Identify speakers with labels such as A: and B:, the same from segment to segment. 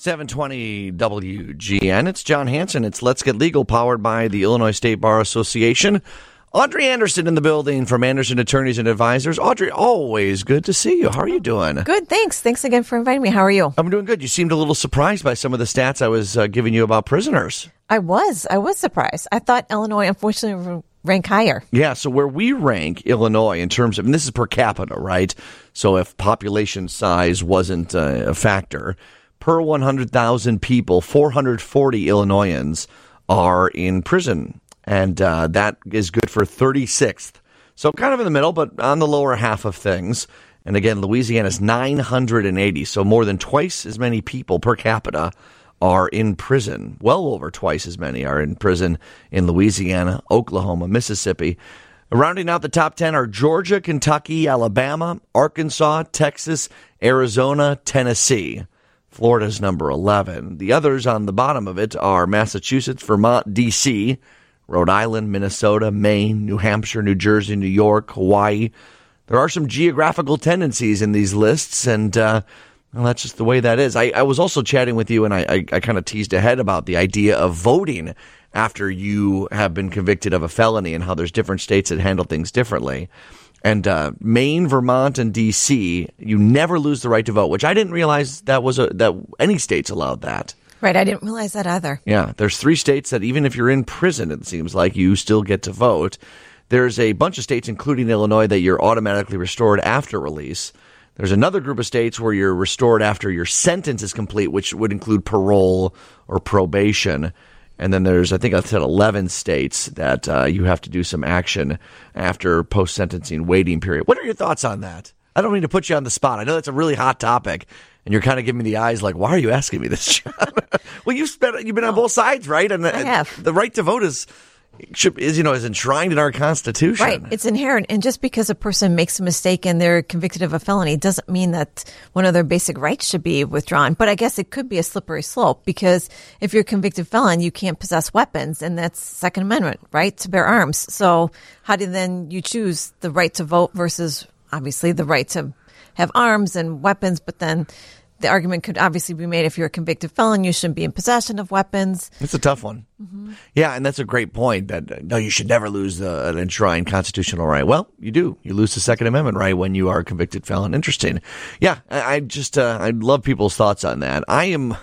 A: 720 WGN. It's John Hanson. It's Let's Get Legal, powered by the Illinois State Bar Association. Audrey Anderson in the building from Anderson Attorneys and Advisors. Audrey, always good to see you. How are you doing?
B: Good, thanks. Thanks again for inviting me. How are you?
A: I'm doing good. You seemed a little surprised by some of the stats I was uh, giving you about prisoners.
B: I was. I was surprised. I thought Illinois, unfortunately, rank higher.
A: Yeah, so where we rank Illinois in terms of, and this is per capita, right? So if population size wasn't uh, a factor, per 100,000 people, 440 Illinoisans are in prison. And uh, that is good for 36th. So kind of in the middle, but on the lower half of things. And again, Louisiana is 980. So more than twice as many people per capita are in prison. Well over twice as many are in prison in Louisiana, Oklahoma, Mississippi. Rounding out the top 10 are Georgia, Kentucky, Alabama, Arkansas, Texas, Arizona, Tennessee. Florida's number 11. The others on the bottom of it are Massachusetts, Vermont, D.C., Rhode Island, Minnesota, Maine, New Hampshire, New Jersey, New York, Hawaii. There are some geographical tendencies in these lists, and uh, well, that's just the way that is. I, I was also chatting with you, and I, I, I kind of teased ahead about the idea of voting after you have been convicted of a felony and how there's different states that handle things differently and uh, Maine, Vermont, and D.C. You never lose the right to vote, which I didn't realize that was a, that any states allowed that.
B: Right, I didn't realize that either.
A: Yeah, there's three states that even if you're in prison, it seems like you still get to vote. There's a bunch of states, including Illinois, that you're automatically restored after release. There's another group of states where you're restored after your sentence is complete, which would include parole or probation. And then there's, I think I said 11 states that uh, you have to do some action after post sentencing waiting period. What are your thoughts on that? I don't mean to put you on the spot. I know that's a really hot topic, and you're kind of giving me the eyes like, why are you asking me this, well, you've spent, you've been on both sides, right? And
B: I have.
A: the right to vote is is you know is enshrined in our constitution.
B: Right, it's inherent, and just because a person makes a mistake and they're convicted of a felony doesn't mean that one of their basic rights should be withdrawn. But I guess it could be a slippery slope because if you're a convicted felon, you can't possess weapons, and that's Second Amendment right to bear arms. So how do then you choose the right to vote versus obviously the right to have arms and weapons, but then the argument could obviously be made if you're a convicted felon, you shouldn't be in possession of weapons.
A: It's a tough one. Mm-hmm. Yeah, and that's a great point that uh, no, you should never lose the, an enshrined constitutional right. Well, you do. You lose the Second Amendment right when you are a convicted felon. Interesting. Yeah, I, I just, uh, I love people's thoughts on that. I am,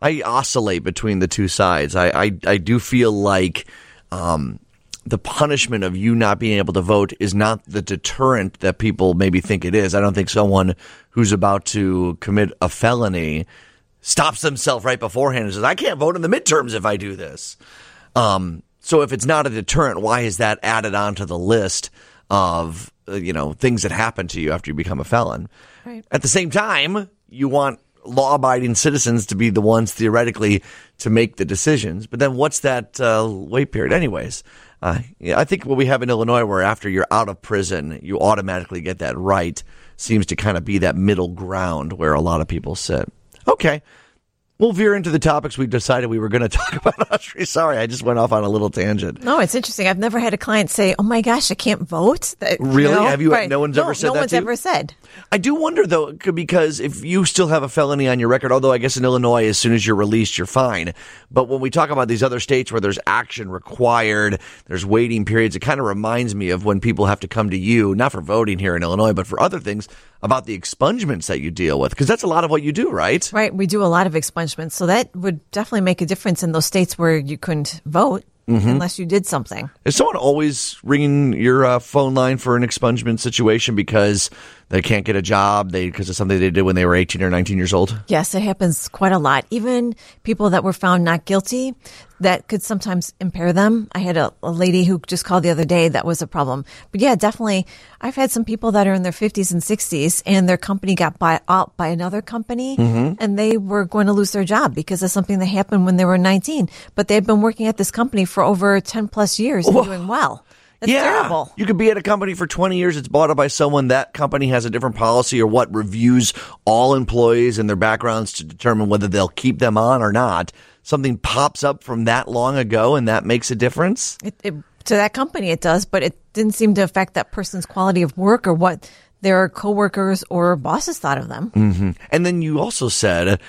A: I oscillate between the two sides. I, I, I do feel like, um, the punishment of you not being able to vote is not the deterrent that people maybe think it is. I don't think someone who's about to commit a felony stops themselves right beforehand and says, I can't vote in the midterms if I do this. Um, so if it's not a deterrent, why is that added onto the list of, uh, you know, things that happen to you after you become a felon? Right. At the same time, you want law abiding citizens to be the ones theoretically to make the decisions. But then what's that uh, wait period, anyways? Uh, I think what we have in Illinois, where after you're out of prison, you automatically get that right, seems to kind of be that middle ground where a lot of people sit. Okay. We'll veer into the topics we decided we were going to talk about. Audrey, sorry, I just went off on a little tangent.
B: No, it's interesting. I've never had a client say, "Oh my gosh, I can't vote."
A: That, really? You know? Have you? Right. No one's
B: no,
A: ever said
B: no
A: that.
B: No one's ever said.
A: I do wonder though, because if you still have a felony on your record, although I guess in Illinois, as soon as you're released, you're fine. But when we talk about these other states where there's action required, there's waiting periods, it kind of reminds me of when people have to come to you, not for voting here in Illinois, but for other things about the expungements that you deal with, because that's a lot of what you do, right?
B: Right. We do a lot of expungements. So that would definitely make a difference in those states where you couldn't vote. Mm-hmm. Unless you did something.
A: Is someone always ringing your uh, phone line for an expungement situation because they can't get a job they because of something they did when they were 18 or 19 years old?
B: Yes, it happens quite a lot. Even people that were found not guilty, that could sometimes impair them. I had a, a, lady who just called the other day that was a problem. But yeah, definitely. I've had some people that are in their 50s and 60s and their company got bought out by another company mm-hmm. and they were going to lose their job because of something that happened when they were 19. But they had been working at this company for over 10 plus years and doing well. That's
A: yeah.
B: terrible.
A: You could be at a company for 20 years. It's bought up by someone. That company has a different policy or what reviews all employees and their backgrounds to determine whether they'll keep them on or not. Something pops up from that long ago and that makes a difference.
B: It, it, to that company, it does, but it didn't seem to affect that person's quality of work or what their coworkers or bosses thought of them.
A: Mm-hmm. And then you also said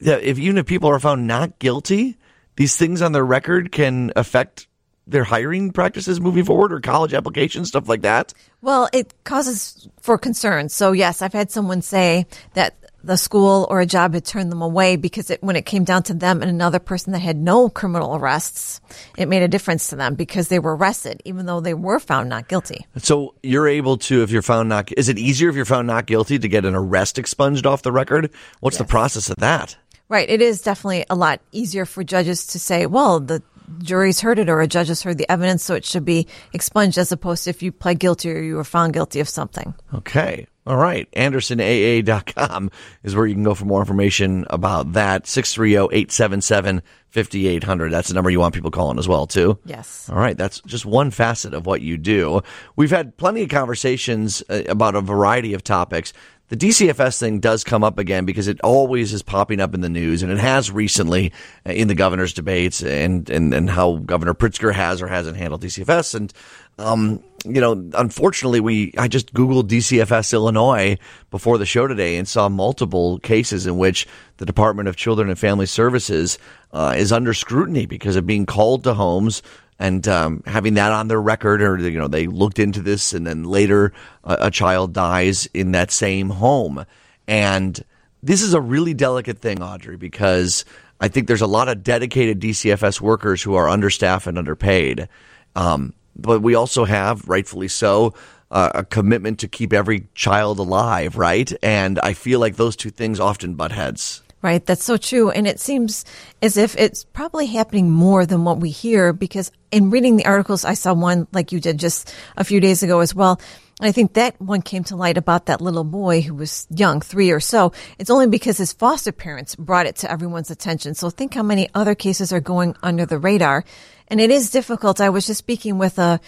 A: that if even if people are found not guilty, these things on their record can affect their hiring practices moving forward or college applications, stuff like that?
B: Well, it causes for concern. So yes, I've had someone say that the school or a job had turned them away because it, when it came down to them and another person that had no criminal arrests, it made a difference to them because they were arrested, even though they were found not guilty.
A: So you're able to, if you're found not, is it easier if you're found not guilty to get an arrest expunged off the record? What's the process of that?
B: Right. It is definitely a lot easier for judges to say, well, the jury's heard it or a judge has heard the evidence, so it should be expunged as opposed to if you pled guilty or you were found guilty of something.
A: Okay. All right. AndersonAA.com is where you can go for more information about that. 630-877-5800. That's the number you want people calling as well, too.
B: Yes.
A: All right. That's just one facet of what you do. We've had plenty of conversations uh, about a variety of topics. The DCFS thing does come up again because it always is popping up in the news, and it has recently uh, in the governor's debates and, and, and how Governor Pritzker has or hasn't handled DCFS. And, um, you know, unfortunately, we I just Googled DCFS Illinois before the show today and saw multiple cases in which the Department of Children and Family Services uh, is under scrutiny because of being called to homes and um, having that on their record, or you know, they looked into this, and then later a, a child dies in that same home, and this is a really delicate thing, Audrey, because I think there's a lot of dedicated DCFS workers who are understaffed and underpaid, um, but we also have, rightfully so. Uh, a commitment to keep every child alive, right? And I feel like those two things often butt heads.
B: Right, that's so true. And it seems as if it's probably happening more than what we hear because in reading the articles, I saw one like you did just a few days ago as well. And I think that one came to light about that little boy who was young, three or so. It's only because his foster parents brought it to everyone's attention. So think how many other cases are going under the radar. And it is difficult. I was just speaking with a,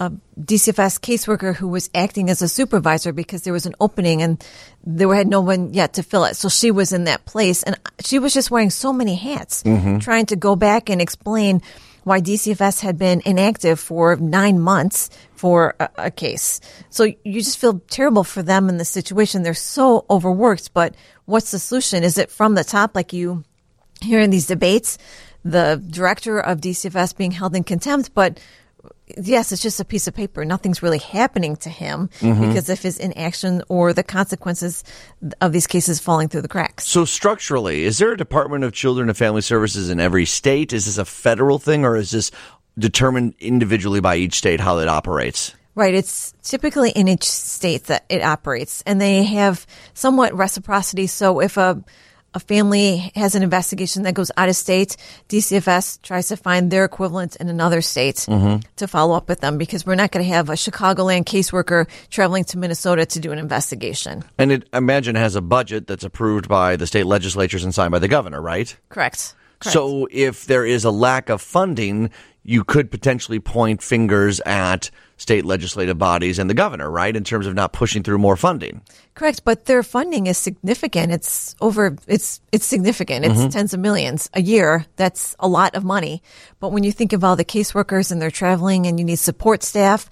B: a DCFS caseworker who was acting as a supervisor because there was an opening and there had no one yet to fill it. So she was in that place and she was just wearing so many hats, mm-hmm. trying to go back and explain why DCFS had been inactive for nine months for a, a case. So you just feel terrible for them in the situation. They're so overworked, but what's the solution? Is it from the top like you hear in these debates? The director of DCFS being held in contempt, but yes, it's just a piece of paper. Nothing's really happening to him mm-hmm. because of his inaction or the consequences of these cases falling through the cracks.
A: So structurally, is there a Department of Children and Family Services in every state? Is this a federal thing or is this determined individually by each state how it operates?
B: Right. It's typically in each state that it operates and they have somewhat reciprocity. So if a a family has an investigation that goes out of state, DCFS tries to find their equivalent in another state mm-hmm. to follow up with them because we're not going to have a Chicagoland caseworker traveling to Minnesota to do an investigation.
A: And it, I imagine, has a budget that's approved by the state legislatures and signed by the governor, right?
B: Correct. Correct.
A: So if there is a lack of funding, you could potentially point fingers at state legislative bodies and the governor, right? In terms of not pushing through more funding.
B: Correct, but their funding is significant. It's over. It's it's significant. It's mm-hmm. tens of millions a year. That's a lot of money. But when you think of all the caseworkers and they're traveling, and you need support staff,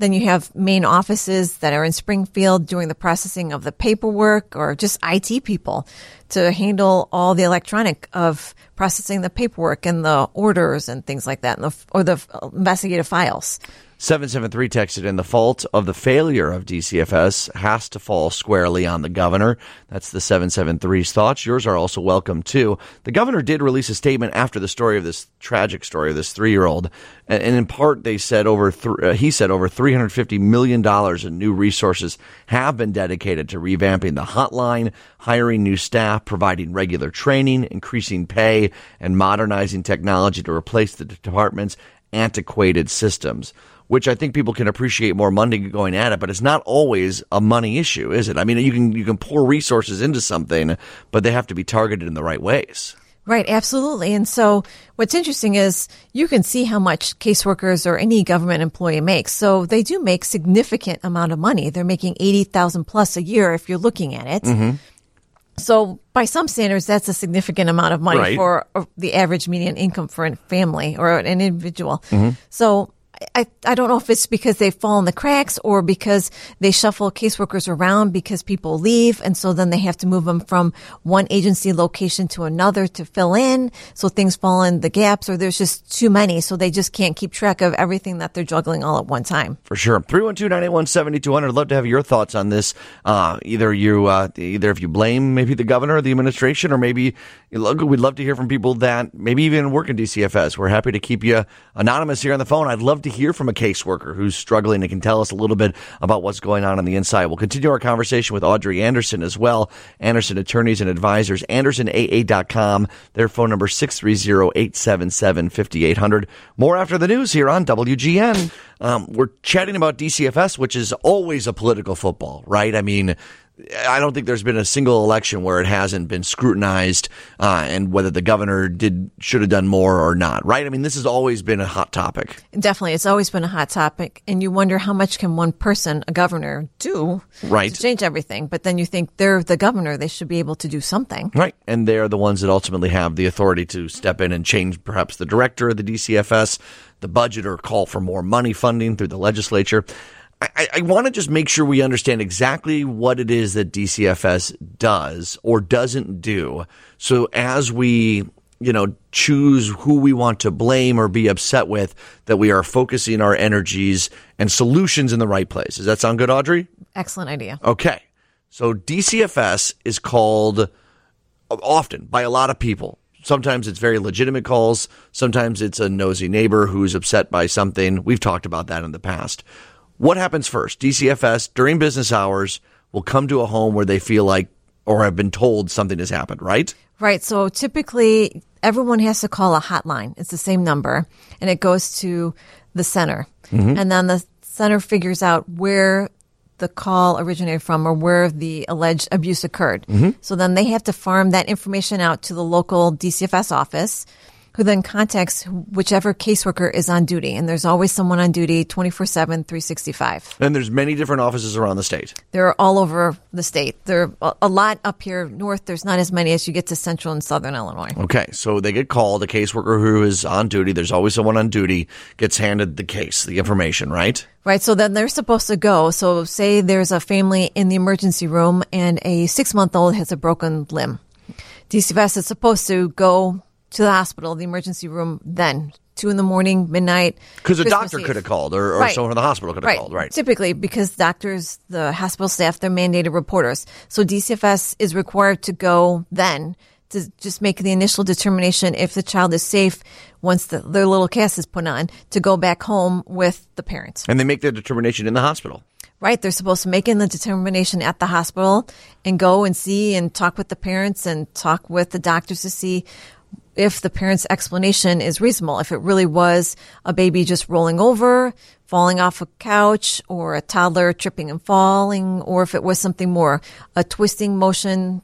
B: then you have main offices that are in Springfield doing the processing of the paperwork, or just IT people to handle all the electronic of processing the paperwork and the orders and things like that, and the, or the investigative files.
A: 773 texted in the fault of the failure of DCFS has to fall squarely on the governor. That's the 773's thoughts. Yours are also welcome too. The governor did release a statement after the story of this tragic story of this three year old. And in part, they said over, th- uh, he said over $350 million in new resources have been dedicated to revamping the hotline, hiring new staff, providing regular training, increasing pay, and modernizing technology to replace the department's antiquated systems which I think people can appreciate more money going at it, but it's not always a money issue, is it? I mean, you can you can pour resources into something, but they have to be targeted in the right ways.
B: Right, absolutely. And so what's interesting is you can see how much caseworkers or any government employee makes. So they do make significant amount of money. They're making 80,000 plus a year if you're looking at it.
A: Mm-hmm.
B: So by some standards, that's a significant amount of money
A: Right.
B: for uh, the average median income for a family or an individual.
A: Mm-hmm.
B: So I, I don't know if it's because they fall in the cracks or because they shuffle caseworkers around because people leave. And so then they have to move them from one agency location to another to fill in. So things fall in the gaps or there's just too many. So they just can't keep track of everything that they're juggling all at one time.
A: For sure. 312-981-7200. I'd love to have your thoughts on this. Uh, either you, uh, either if you blame maybe the governor or the administration, or maybe we'd love to hear from people that maybe even work in DCFS. We're happy to keep you anonymous here on the phone. I'd love to hear from a caseworker who's struggling and can tell us a little bit about what's going on on the inside. We'll continue our conversation with Audrey Anderson as well. Anderson Attorneys and Advisors, AndersonAA.com. Their phone number 630-877-5800. More after the news here on WGN. Um, we're chatting about DCFS, which is always a political football, right? I mean, I don't think there's been a single election where it hasn't been scrutinized uh, and whether the governor did should have done more or not, right? I mean, this has always been a hot topic.
B: Definitely, it's always been a hot topic, and you wonder how much can one person, a governor, do
A: right.
B: to change everything. But then you think they're the governor; they should be able to do something,
A: right? And they are the ones that ultimately have the authority to step in and change, perhaps the director of the DCFS, the budget, or call for more money funding through the legislature. I, I want to just make sure we understand exactly what it is that DCFS does or doesn't do. So as we, you know, choose who we want to blame or be upset with, that we are focusing our energies and solutions in the right place. Does that sound good, Audrey?
B: Excellent idea.
A: Okay. So DCFS is called often by a lot of people. Sometimes it's very legitimate calls. Sometimes it's a nosy neighbor who's upset by something. We've talked about that in the past. What happens first? DCFS during business hours will come to a home where they feel like or have been told something has happened, right?
B: Right. So typically everyone has to call a hotline. It's the same number and it goes to the center. Mm-hmm. And then the center figures out where the call originated from or where the alleged abuse occurred. Mm-hmm. So then they have to farm that information out to the local DCFS office who then contacts whichever caseworker is on duty. And there's always someone on duty 24 7, 365.
A: And there's many different offices around the state.
B: They're all over the state. There are a lot up here north. There's not as many as you get to central and southern Illinois.
A: Okay. So they get called. A caseworker who is on duty, there's always someone on duty, gets handed the case, the information, right?
B: Right. So then they're supposed to go. So say there's a family in the emergency room and a six month old has a broken limb. DCFS is supposed to go to the hospital, the emergency room, then two in the morning, midnight.
A: Because a doctor could have called, or, or right. someone in the hospital could have
B: right.
A: called, right?
B: Typically, because doctors, the hospital staff, they're mandated reporters. So DCFS is required to go then to just make the initial determination if the child is safe once the, their little cast is put on to go back home with the parents.
A: And they make their determination in the hospital.
B: Right. They're supposed to make in the determination at the hospital and go and see and talk with the parents and talk with the doctors to see if the parent's explanation is reasonable, if it really was a baby just rolling over, falling off a couch, or a toddler tripping and falling, or if it was something more, a twisting motion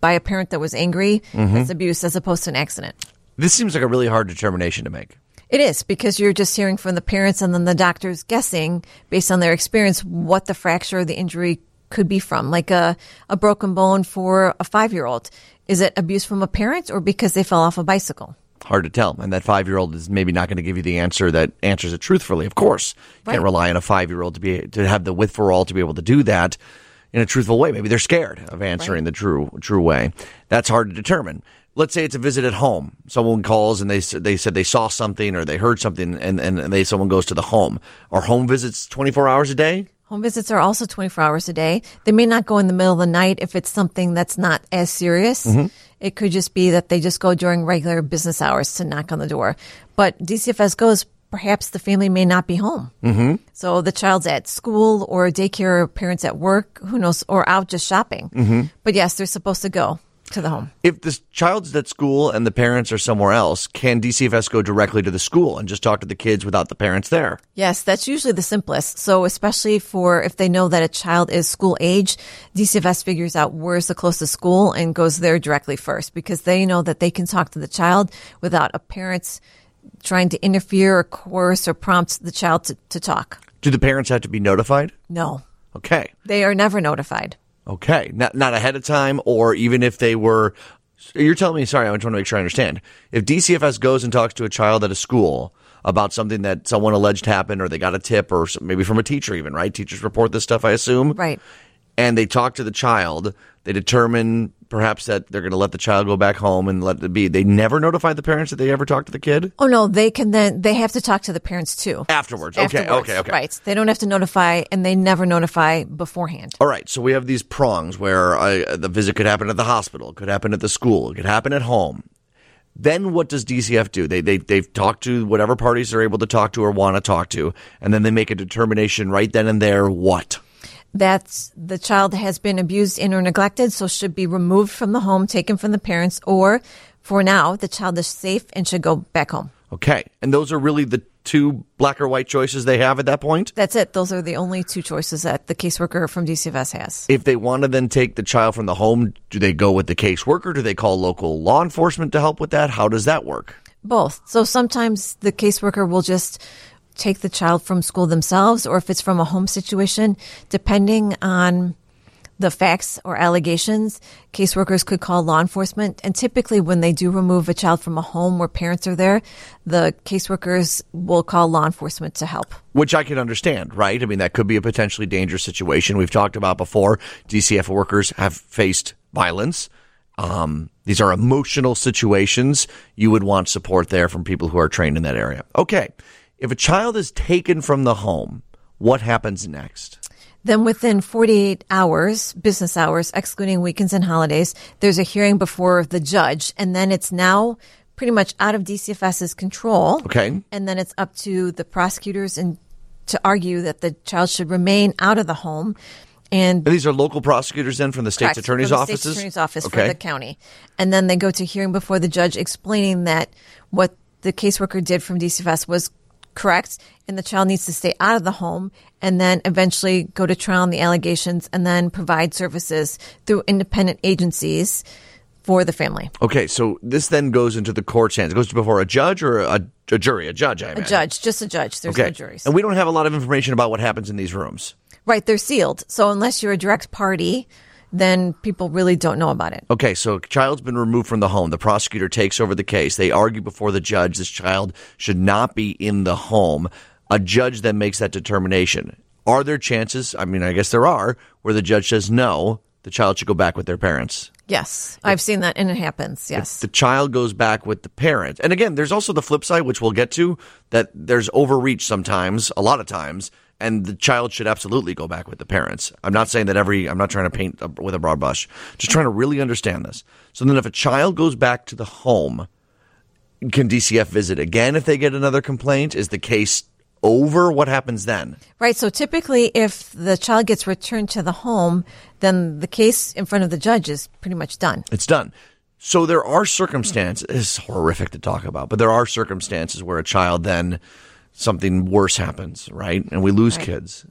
B: by a parent that was angry, mm-hmm. that's abuse as opposed to an accident.
A: This seems like a really hard determination to make.
B: It is because you're just hearing from the parents and then the doctors guessing based on their experience what the fracture or the injury could be from, like a, a broken bone for a five year old. Is it abuse from a parent or because they fell off a bicycle?
A: Hard to tell. And that five year old is maybe not going to give you the answer that answers it truthfully. Of course, you right. can't rely on a five year old to be to have the with for all to be able to do that in a truthful way. Maybe they're scared of answering right. the true true way. That's hard to determine. Let's say it's a visit at home. Someone calls and they they said they saw something or they heard something, and and they someone goes to the home. Are home visits twenty four hours a day?
B: Home visits are also 24 hours a day. They may not go in the middle of the night if it's something that's not as serious. Mm-hmm. It could just be that they just go during regular business hours to knock on the door. But DCFS goes, perhaps the family may not be home. Mm-hmm. So the child's at school or daycare, or parents at work, who knows, or out just shopping. Mm-hmm. But yes, they're supposed to go to the home.
A: If the child's at school and the parents are somewhere else, can DCFS go directly to the school and just talk to the kids without the parents there?
B: Yes, that's usually the simplest. So especially for if they know that a child is school age, DCFS figures out where's the closest school and goes there directly first because they know that they can talk to the child without a parent's trying to interfere or coerce or prompt the child to, to talk.
A: Do the parents have to be notified?
B: No.
A: Okay.
B: They are never notified.
A: Okay, not not ahead of time, or even if they were. You're telling me. Sorry, I just want to make sure I understand. If DCFS goes and talks to a child at a school about something that someone alleged happened or they got a tip or maybe from a teacher even, right? Teachers report this stuff, I assume.
B: Right.
A: And they talk to the child. They determine perhaps that they're going to let the child go back home and let it be. They never notify the parents that they ever talked to the kid
B: Oh no, they can then they have to talk to the parents too.
A: afterwards. Okay,
B: Afterwards,
A: okay, okay.
B: Right. They don't have to notify, and they never notify beforehand.
A: All right, so we have these prongs where uh, the visit could happen at the hospital, could happen at the school, it could happen at home. Then what does DCF do? They they they've talked to whatever parties they're able to talk to or want to talk to, and then they make a determination right then and there. What?
B: That the child has been abused and or neglected, so should be removed from the home, taken from the parents, or for now, the child is safe and should go back home.
A: Okay, and those are really the two black or white choices they have at that point.
B: That's it. Those are the only two choices that the caseworker from DCFS has.
A: If they want to then take the child from the home, do they go with the caseworker? Do they call local law enforcement to help with that? How does that work?
B: Both. So sometimes the caseworker will just take the child from school themselves, or if it's from a home situation, depending on the facts or allegations, caseworkers could call law enforcement. And typically, when they do remove a child from a home where parents are there, the caseworkers will call law enforcement to help.
A: which I can understand, right? I mean, that could be a potentially dangerous situation. We've talked about before. DCF workers have faced violence. Um, these are emotional situations. You would want support there from people who are trained in that area. Okay. If a child is taken from the home, what happens next?
B: Then within 48 hours, business hours, excluding weekends and holidays, there's a hearing before the judge. And then it's now pretty much out of DCFS's control.
A: Okay.
B: And then it's up to the prosecutors and to argue that the child should remain out of the home. And
A: And these are local prosecutors then from the state's
B: Correct,
A: attorney's
B: from the
A: offices?
B: State's attorney's office
A: okay.
B: for the county, and then they go to hearing before the judge, explaining that what the caseworker did from DCFS was correct, and the child needs to stay out of the home, and then eventually go to trial on the allegations, and then provide services through independent agencies for the family.
A: Okay, so this then goes into the court's hands. It goes before a judge or a, a jury, a judge, I
B: A
A: imagine.
B: A judge, just a judge. There's
A: Okay.
B: no juries.
A: And we don't have a lot of information about what happens in these rooms.
B: Right, they're sealed. So unless you're a direct party, then people really don't know about it.
A: Okay, so a child's been removed from the home. The prosecutor takes over the case. They argue before the judge this child should not be in the home. A judge then makes that determination. Are there chances? I mean, I guess there are, where the judge says no, the child should go back with their parents.
B: Yes, I've seen that, and it happens. Yes.
A: The child goes back with the parent. And again, there's also the flip side, which we'll get to, that there's overreach sometimes, a lot of times, and the child should absolutely go back with the parents. I'm not saying that every, I'm not trying to paint with a broad brush, just trying to really understand this. So then if a child goes back to the home, can DCF visit again if they get another complaint? Is the case over? What happens then?
B: Right. So typically, if the child gets returned to the home, then the case in front of the judge is pretty much done.
A: It's done. So there are circumstances, it's horrific to talk about, but there are circumstances where a child then something worse happens, right? And we lose kids.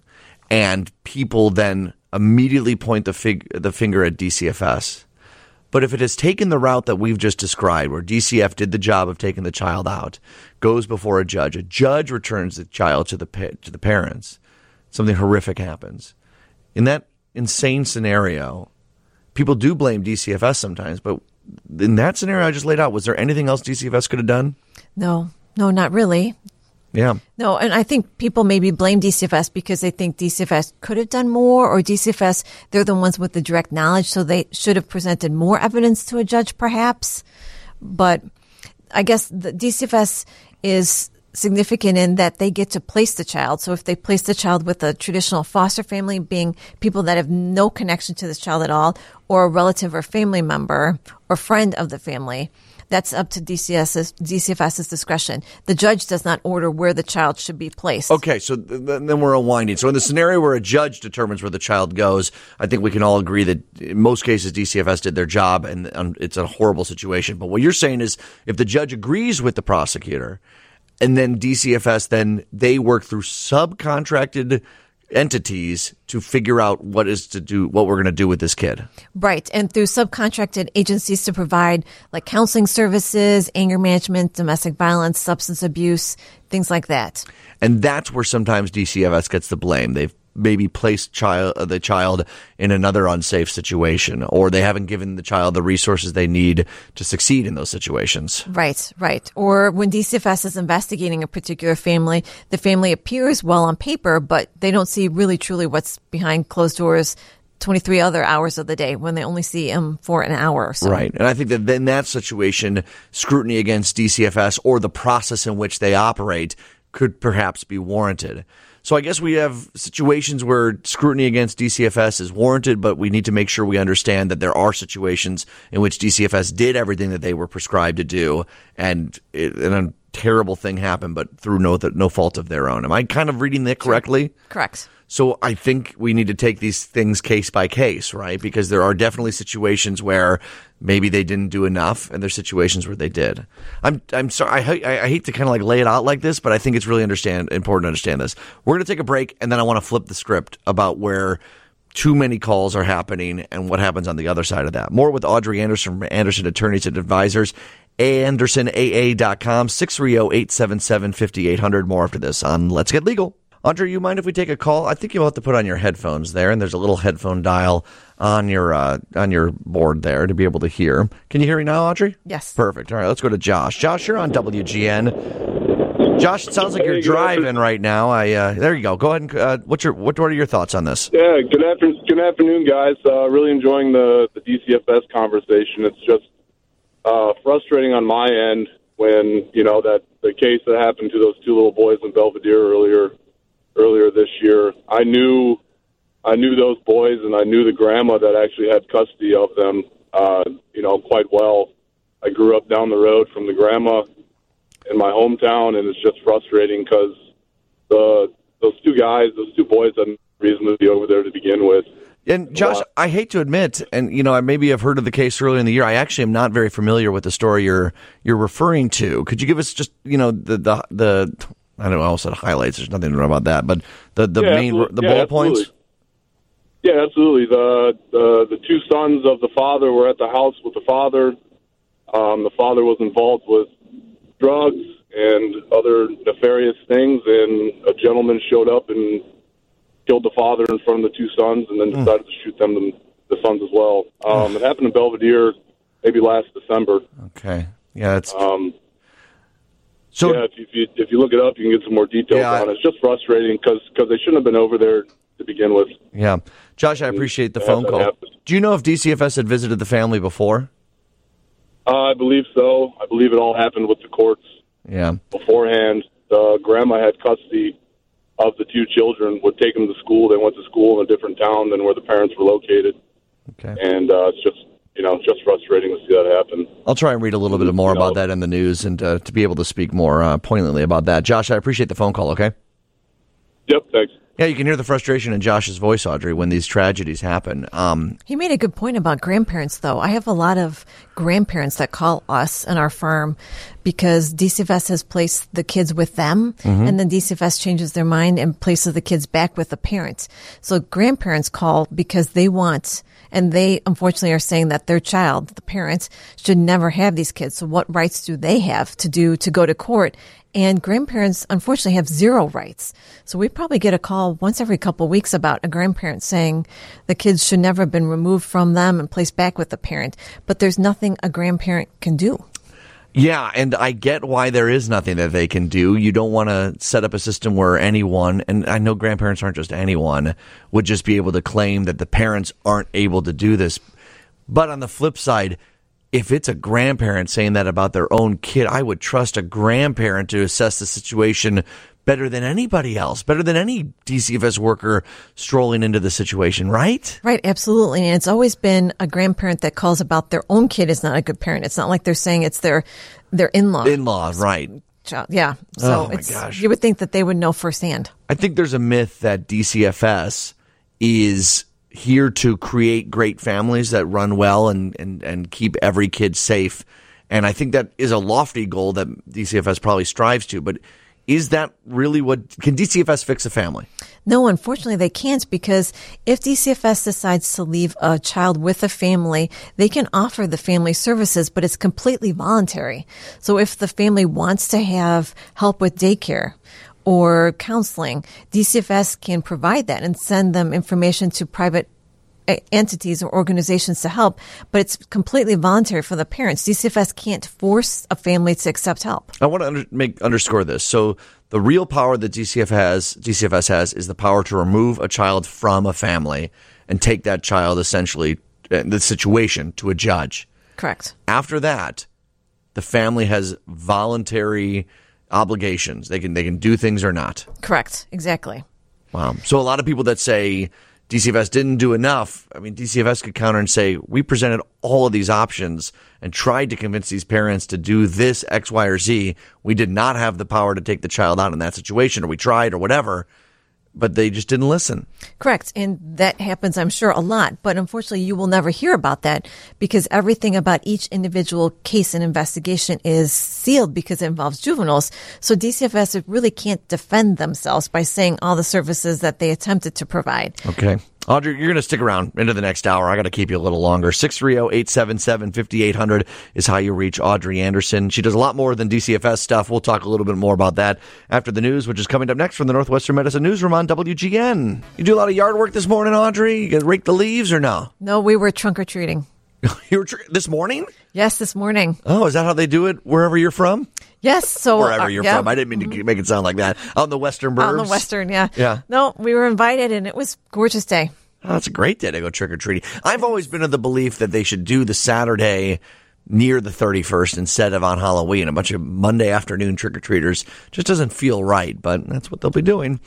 A: And people then immediately point the, fig- the finger at DCFS. But if it has taken the route that we've just described, where DCF did the job of taking the child out, goes before a judge, a judge returns the child to the pa- to the parents, something horrific happens. In that insane scenario, people do blame DCFS sometimes, but in that scenario I just laid out, was there anything else DCFS could have done?
B: No, no, not really.
A: Yeah.
B: No, and I think people maybe blame DCFS because they think DCFS could have done more, or DCFS, they're the ones with the direct knowledge, so they should have presented more evidence to a judge, perhaps. But I guess the DCFS is significant in that they get to place the child. So if they place the child with a traditional foster family, being people that have no connection to this child at all, or a relative or family member or friend of the family, that's up to DCS's, DCFS's discretion. The judge does not order where the child should be placed.
A: Okay, so th- th- then we're unwinding. So in the scenario where a judge determines where the child goes, I think we can all agree that in most cases DCFS did their job, and, and it's a horrible situation. But what you're saying is, if the judge agrees with the prosecutor, and then DCFS, then they work through subcontracted entities to figure out what is to do, what we're going to do with this kid.
B: Right. And through subcontracted agencies to provide like counseling services, anger management, domestic violence, substance abuse, things like that.
A: And that's where sometimes DCFS gets the blame. They've maybe placed child uh, the child in another unsafe situation, or they haven't given the child the resources they need to succeed in those situations.
B: Right, right. Or when DCFS is investigating a particular family, the family appears well on paper, but they don't see really truly what's behind closed doors 23 other hours of the day when they only see him for an hour or so.
A: Right. And I think that in that situation, scrutiny against DCFS or the process in which they operate could perhaps be warranted. So I guess we have situations where scrutiny against DCFS is warranted, but we need to make sure we understand that there are situations in which DCFS did everything that they were prescribed to do, and, it, and terrible thing happened, but through no no fault of their own. Am I kind of reading that correctly?
B: Correct.
A: So I think we need to take these things case by case, right? Because there are definitely situations where maybe they didn't do enough, and there's situations where they did. I'm I'm sorry. I, I hate to kind of like lay it out like this, but I think it's really understand important to understand this. We're going to take a break, and then I want to flip the script about where too many calls are happening and what happens on the other side of that. More with Audrey Anderson from Anderson Attorneys and Advisors. AndersonAA.com, 630-877-5800. More after this on Let's Get Legal. Audrey, you mind if we take a call? I think you'll have to put on your headphones there, and there's a little headphone dial on your uh, on your board there to be able to hear. Can you hear me now, Audrey?
B: Yes.
A: Perfect. All right, let's go to Josh. Josh, you're on WGN. Josh, it sounds like you're driving right now. I uh, there you go. Go ahead and uh, what's your what, what are your thoughts on this?
C: Yeah. Good afternoon. Good afternoon, guys. Uh, really enjoying the the DCFS conversation. It's just uh, frustrating on my end when you know that the case that happened to those two little boys in Belvidere earlier earlier this year. I knew I knew those boys, and I knew the grandma that actually had custody of them. Uh, you know, quite well. I grew up down the road from the grandma in my hometown, and it's just frustrating because the those two guys, those two boys, had no reason to be over there to begin with.
A: And Josh, I hate to admit, and you know, I maybe have heard of the case earlier in the year. I actually am not very familiar with the story you're you're referring to. Could you give us just you know the the the I don't know. I almost said highlights. There's nothing to know about that, but the the
C: Yeah,
A: main
C: absolutely.
A: the
C: Yeah,
A: bullet
C: absolutely.
A: points.
C: Yeah, absolutely. The, the the two sons of the father were at the house with the father. Um, the father was involved with drugs and other nefarious things, and a gentleman showed up and killed the father in front of the two sons, and then decided to shoot them the sons as well. Um, it happened in Belvidere, maybe last December.
A: Okay, yeah, it's
C: Um,
A: so.
C: yeah, if you, if you if you look it up, you can get some more details
A: Yeah,
C: on it. It's just frustrating because because they shouldn't have been over there to begin with.
A: Yeah, Josh, I appreciate the phone call. Do you know if DCFS had visited the family before?
C: Uh, I believe so. I believe it all happened with the courts
A: Yeah,
C: beforehand. The grandma had custody of the two children. Would take them to school. They went to school in a different town than where the parents were located,
A: okay.
C: and uh, it's just you know just frustrating to see that happen.
A: I'll try and read a little bit more
C: You know.
A: about that in the news and uh, to be able to speak more uh, poignantly about that. Josh, I appreciate the phone call. Okay.
C: Yep. Thanks.
A: Yeah, you can hear the frustration in Josh's voice, Audrey, when these tragedies happen. Um,
B: He made a good point about grandparents, though. I have a lot of grandparents that call us and our firm because DCFS has placed the kids with them, and then DCFS changes their mind and places the kids back with the parents. So grandparents call because they want, and they unfortunately are saying that their child, the parents, should never have these kids. So what rights do they have to do to go to court? And grandparents, unfortunately, have zero rights. So we probably get a call once every couple of weeks about a grandparent saying the kids should never have been removed from them and placed back with the parent. But there's nothing a grandparent can do.
A: Yeah, and I get why there is nothing that they can do. You don't want to set up a system where anyone, and I know grandparents aren't just anyone, would just be able to claim that the parents aren't able to do this. But on the flip side, if it's a grandparent saying that about their own kid, I would trust a grandparent to assess the situation better than anybody else, better than any DCFS worker strolling into the situation, right?
B: Right, absolutely. And it's always been a grandparent that calls about their own kid is not a good parent. It's not like they're saying it's their their in-law.
A: In-law, right.
B: child. Yeah. So
A: Oh, my
B: it's
A: gosh.
B: you would think that they would know firsthand.
A: I think there's a myth that DCFS is here to create great families that run well and, and, and keep every kid safe. And I think that is a lofty goal that DCFS probably strives to. But is that really what can DCFS fix a family?
B: No, unfortunately, they can't because if DCFS decides to leave a child with a family, they can offer the family services, but it's completely voluntary. So if the family wants to have help with daycare, or counseling, DCFS can provide that and send them information to private entities or organizations to help, but it's completely voluntary for the parents. DCFS can't force a family to accept help.
A: I want to under, make underscore this. So the real power that DCF has, DCFS has, is the power to remove a child from a family and take that child essentially uh, the situation to a judge.
B: Correct.
A: After that, the family has voluntary obligations. They can they can do things or not.
B: Correct. Exactly.
A: Wow. So a lot of people that say DCFS didn't do enough. I mean, DCFS could counter and say, we presented all of these options and tried to convince these parents to do this X, Y, or Z. We did not have the power to take the child out in that situation, or we tried, or whatever but they just didn't listen.
B: Correct. And that happens, I'm sure, a lot. But unfortunately, you will never hear about that because everything about each individual case and investigation is sealed because it involves juveniles. So DCFS really can't defend themselves by saying all the services that they attempted to provide.
A: Okay. Audrey, you're going to stick around into the next hour. I got to keep you a little longer. 630-877-5800 is how you reach Audrey Anderson. She does a lot more than DCFS stuff. We'll talk a little bit more about that after the news, which is coming up next from the Northwestern Medicine Newsroom on WGN. You do a lot of yard work this morning, Audrey? You rake the leaves or no?
B: No, we were trunk or treating.
A: you were tr- this morning?
B: Yes, this morning.
A: Oh, is that how they do it wherever you're from?
B: Yes, so
A: wherever
B: uh,
A: you're
B: yeah.
A: from. I didn't mean to make it sound like that. Out in the western burbs.
B: Out in the western, yeah.
A: Yeah.
B: No, we were invited, and it was gorgeous day.
A: Oh, that's a great day to go trick or treating. I've always been of the belief that they should do the Saturday near the 31st instead of on Halloween. A bunch of Monday afternoon trick or treaters just doesn't feel right, but that's what they'll be doing.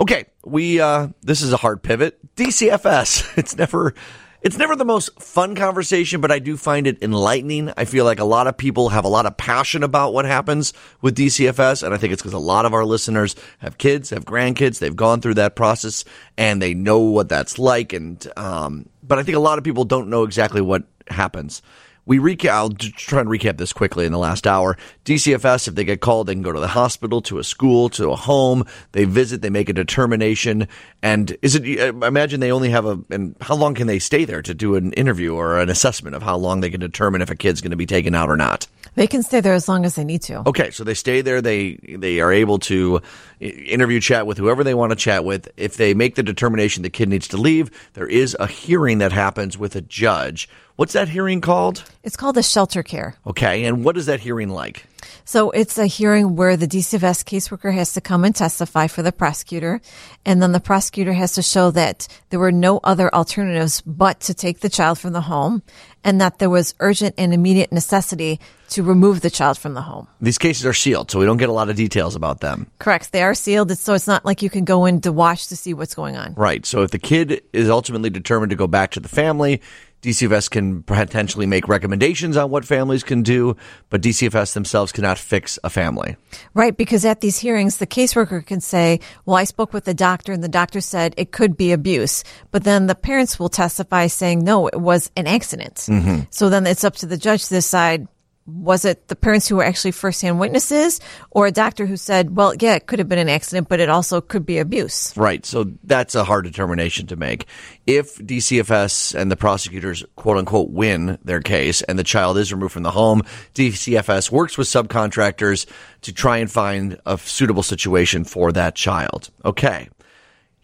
A: Okay, we uh this is a hard pivot. DCFS. It's never it's never the most fun conversation, but I do find it enlightening. I feel like a lot of people have a lot of passion about what happens with DCFS, and I think it's because a lot of our listeners have kids, have grandkids, they've gone through that process, and they know what that's like. And um, but I think a lot of people don't know exactly what happens we recap. I'll try and recap this quickly in the last hour. DCFS, if they get called, they can go to the hospital, to a school, to a home. They visit, they make a determination. And is it? I imagine they only have a. And how long can they stay there to do an interview or an assessment of how long they can determine if a kid's going to be taken out or not?
B: They can stay there as long as they need to.
A: Okay, so they stay there. They they are able to interview, chat with whoever they want to chat with. If they make the determination the kid needs to leave, there is a hearing that happens with a judge. What's that hearing called?
B: It's called the shelter care.
A: Okay, and what is that hearing like?
B: So it's a hearing where the DCFS caseworker has to come and testify for the prosecutor, and then the prosecutor has to show that there were no other alternatives but to take the child from the home, and that there was urgent and immediate necessity to remove the child from the home.
A: These cases are sealed, so we don't get a lot of details about them.
B: Correct. They are sealed, so it's not like you can go in to watch to see what's going on.
A: Right. So if the kid is ultimately determined to go back to the family, DCFS can potentially make recommendations on what families can do, but DCFS themselves cannot fix a family.
B: Right, because at these hearings, the caseworker can say, Well, I spoke with the doctor, and the doctor said it could be abuse. But then the parents will testify saying, No, it was an accident. Mm-hmm. So then it's up to the judge to decide was it the parents who were actually firsthand witnesses or a doctor who said, well, yeah, it could have been an accident, but it also could be abuse?
A: Right. So that's a hard determination to make. If DCFS and the prosecutors, quote unquote, win their case and the child is removed from the home, DCFS works with subcontractors to try and find a suitable situation for that child. Okay.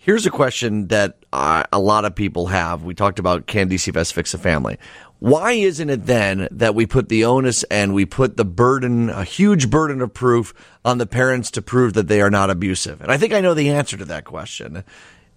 A: Here's a question that uh, a lot of people have. We talked about can DCFS fix a family? Why isn't it then that we put the onus and we put the burden, a huge burden of proof on the parents to prove that they are not abusive? And I think I know the answer to that question.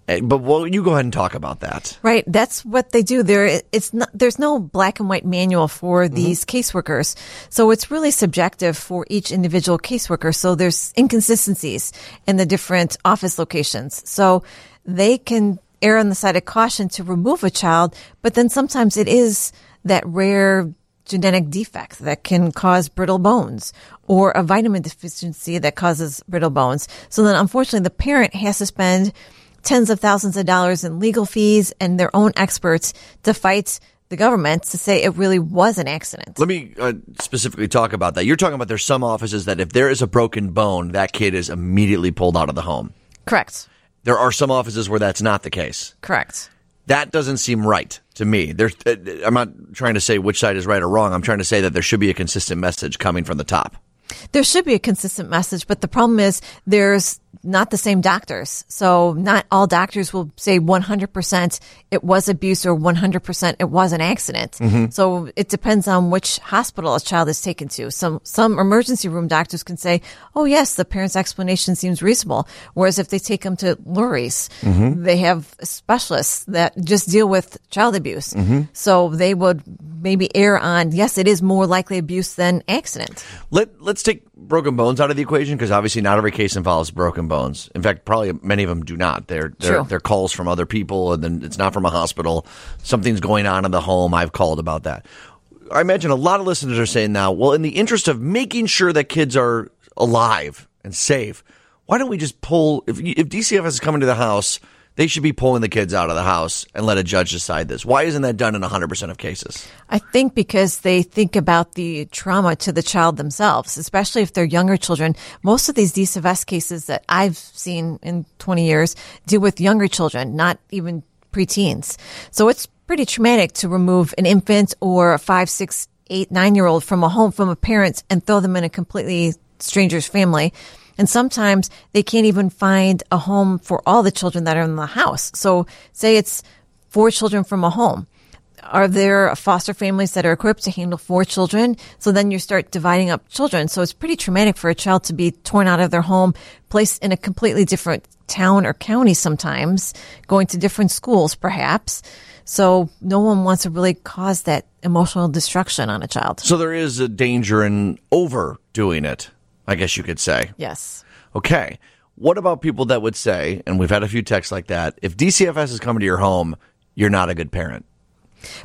A: Eh, but well, you go ahead and talk about that.
B: Right, that's what they do. There, it's not. There's no black and white manual for these mm-hmm. caseworkers, so it's really subjective for each individual caseworker. So there's inconsistencies in the different office locations. So they can err on the side of caution to remove a child, but then sometimes it is that rare genetic defect that can cause brittle bones or a vitamin deficiency that causes brittle bones. So then unfortunately the parent has to spend tens of thousands of dollars in legal fees and their own experts to fight the government to say it really was an accident.
A: Let me uh, specifically talk about that. You're talking about there's some offices that if there is a broken bone, that kid is immediately pulled out of the home.
B: Correct.
A: There are some offices where that's not the case.
B: Correct.
A: That doesn't seem right to me. There's, uh, I'm not trying to say which side is right or wrong. I'm trying to say that there should be a consistent message coming from the top.
B: There should be a consistent message, but the problem is there's not the same doctors. So not all doctors will say 100% it was abuse or 100% it was an accident.
A: Mm-hmm.
B: So it depends on which hospital a child is taken to. Some, some emergency room doctors can say, oh yes, the parent's explanation seems reasonable. Whereas if they take them to Lurie's,
A: Mm-hmm.
B: they have specialists that just deal with child abuse.
A: Mm-hmm.
B: So they would maybe err on, yes, it is more likely abuse than accident.
A: Let Let's take broken bones out of the equation because obviously not every case involves broken bones. In fact, probably many of them do not. They're they're,
B: True.
A: they're calls from other people, and then it's not from a hospital. Something's going on in the home. I've called about that. I imagine a lot of listeners are saying now, well, in the interest of making sure that kids are alive and safe, why don't we just pull? If if DCFS is coming to the house, they should be pulling the kids out of the house and let a judge decide this. Why isn't that done in 100% of cases?
B: I think because they think about the trauma to the child themselves, especially if they're younger children. Most of these DCFS cases that I've seen in 20 years deal with younger children, not even preteens. So it's pretty traumatic to remove an infant or a five, six, eight, nine year old from a home from a parent and throw them in a completely stranger's family. And sometimes they can't even find a home for all the children that are in the house. So say it's four children from a home are there foster families that are equipped to handle four children? So then you start dividing up children. So it's pretty traumatic for a child to be torn out of their home, placed in a completely different town or county sometimes, going to different schools perhaps. So no one wants to really cause that emotional destruction on a child.
A: So there is a danger in overdoing it, I guess you could say.
B: Yes.
A: Okay. What about people that would say, and we've had a few texts like that, if DCFS is coming to your home, you're not a good parent?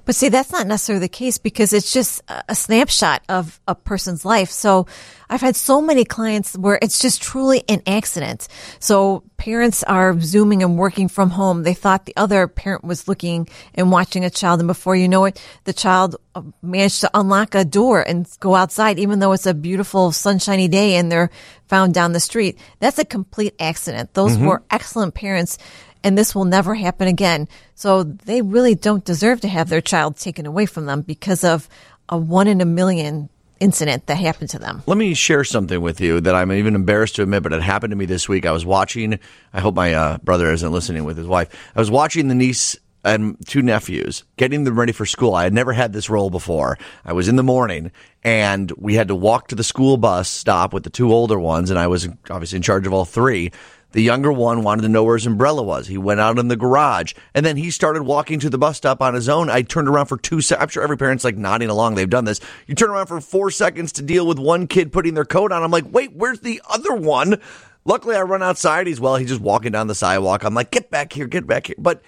B: But see, that's not necessarily the case because it's just a snapshot of a person's life. So I've had so many clients where it's just truly an accident. So parents are zooming and working from home. They thought the other parent was looking and watching a child. And before you know it, the child uh, managed to unlock a door and go outside, even though it's a beautiful sunshiny day and they're found down the street. That's a complete accident. Those were excellent parents and this will never happen again. So they really don't deserve to have their child taken away from them because of a one in a million incident that happened to them.
A: Let me share something with you that I'm even embarrassed to admit, but it happened to me this week. I was watching, I hope my uh, brother isn't listening with his wife. I was watching the niece and two nephews getting them ready for school. I had never had this role before. I was in the morning and we had to walk to the school bus stop with the two older ones, and I was obviously in charge of all three. The younger one wanted to know where his umbrella was. He went out in the garage and then he started walking to the bus stop on his own. I turned around for two seconds. I'm sure every parent's like nodding along. They've done this. You turn around for four seconds to deal with one kid putting their coat on. I'm like, wait, where's the other one? Luckily, I run outside. He's well, he's just walking down the sidewalk. I'm like, get back here, get back here. But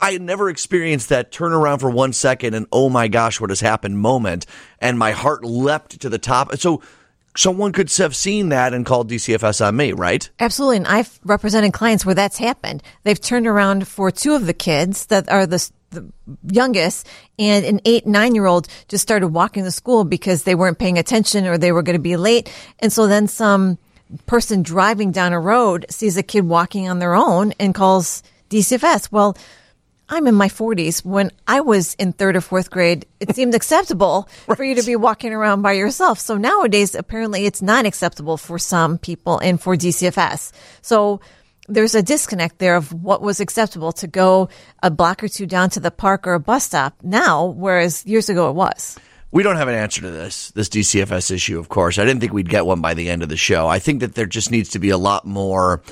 A: I never experienced that turn around for one second and oh my gosh, what has happened moment. And my heart leapt to the top. So someone could have seen that and called DCFS on me, right?
B: Absolutely. And I've represented clients where that's happened. They've turned around for two of the kids that are the, the youngest and an eight, nine year old just started walking to school because they weren't paying attention or they were going to be late. And so then some person driving down a road sees a kid walking on their own and calls DCFS. Well, I'm in my 40s. When I was in third or fourth grade, it seemed acceptable for you to be walking around by yourself. So nowadays, apparently, it's not acceptable for some people and for DCFS. So there's a disconnect there of what was acceptable to go a block or two down to the park or a bus stop now, whereas years ago it was.
A: We don't have an answer to this, this DCFS issue, of course. I didn't think we'd get one by the end of the show. I think that there just needs to be a lot more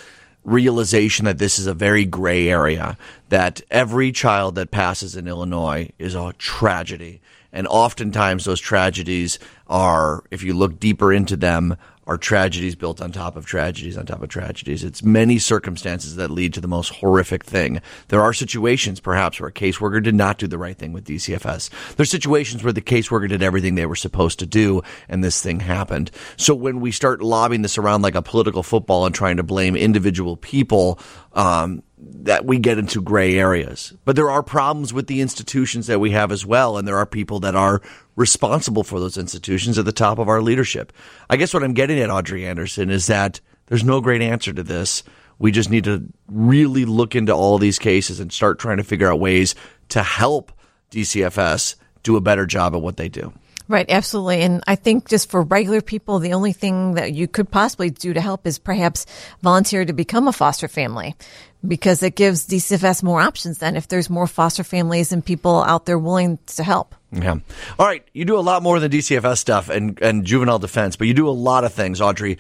A: realization that this is a very gray area, that every child that passes in Illinois is a tragedy. And oftentimes those tragedies are, if you look deeper into them, are tragedies built on top of tragedies on top of tragedies. It's many circumstances that lead to the most horrific thing. There are situations, perhaps, where a caseworker did not do the right thing with DCFS. There's situations where the caseworker did everything they were supposed to do, and this thing happened. So when we start lobbing this around like a political football and trying to blame individual people, um, that we get into gray areas. But there are problems with the institutions that we have as well, and there are people that are responsible for those institutions at the top of our leadership. I guess what I'm getting at, Audrey Anderson, is that there's no great answer to this. We just need to really look into all these cases and start trying to figure out ways to help DCFS do a better job at what they do.
B: Right, absolutely. And I think just for regular people, the only thing that you could possibly do to help is perhaps volunteer to become a foster family because it gives DCFS more options then if there's more foster families and people out there willing to help.
A: Yeah. All right. You do a lot more than DCFS stuff and, and juvenile defense, but you do a lot of things, Audrey.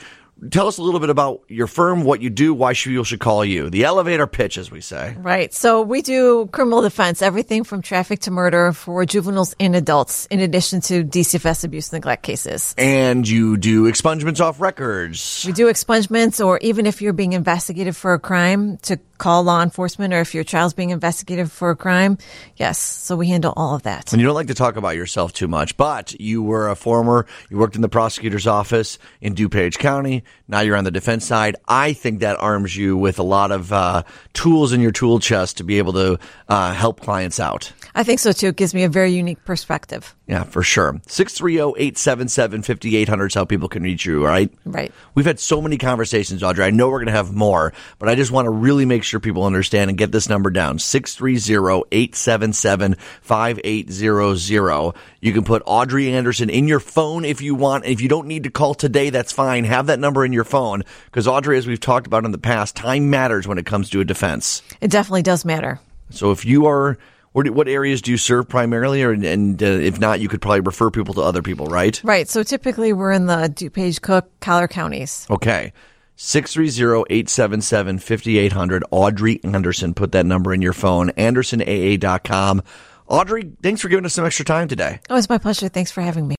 A: Tell us a little bit about your firm, what you do, why people should call you. The elevator pitch, as we say.
B: Right. So we do criminal defense, everything from traffic to murder for juveniles and adults, in addition to DCFS abuse neglect cases.
A: And you do expungements off records.
B: We do expungements, or even if you're being investigated for a crime, to call law enforcement, or if your child's being investigated for a crime. Yes. So we handle all of that.
A: And you don't like to talk about yourself too much, but you were a former, you worked in the prosecutor's office in DuPage County. Now you're on the defense side. I think that arms you with a lot of uh, tools in your tool chest to be able to uh, help clients out.
B: I think so too. It gives me a very unique perspective.
A: Yeah, for sure. 630-877-5800 is how people can reach you, right?
B: Right.
A: We've had so many conversations, Audrey. I know we're going to have more, but I just want to really make sure people understand and get this number down. 630-877-5800. You can put Audrey Anderson in your phone if you want. If you don't need to call today, that's fine. Have that number in your phone because Audrey, as we've talked about in the past, time matters when it comes to a defense.
B: It definitely does matter.
A: So if you are what areas do you serve primarily, or and uh, if not, you could probably refer people to other people, right?
B: Right. So typically, we're in the DuPage, Cook, Collier counties.
A: Okay. 630-877-5800. Audrey Anderson. Put that number in your phone. AndersonAA.com. Audrey, thanks for giving us some extra time today.
B: Oh, it's my pleasure. Thanks for having me.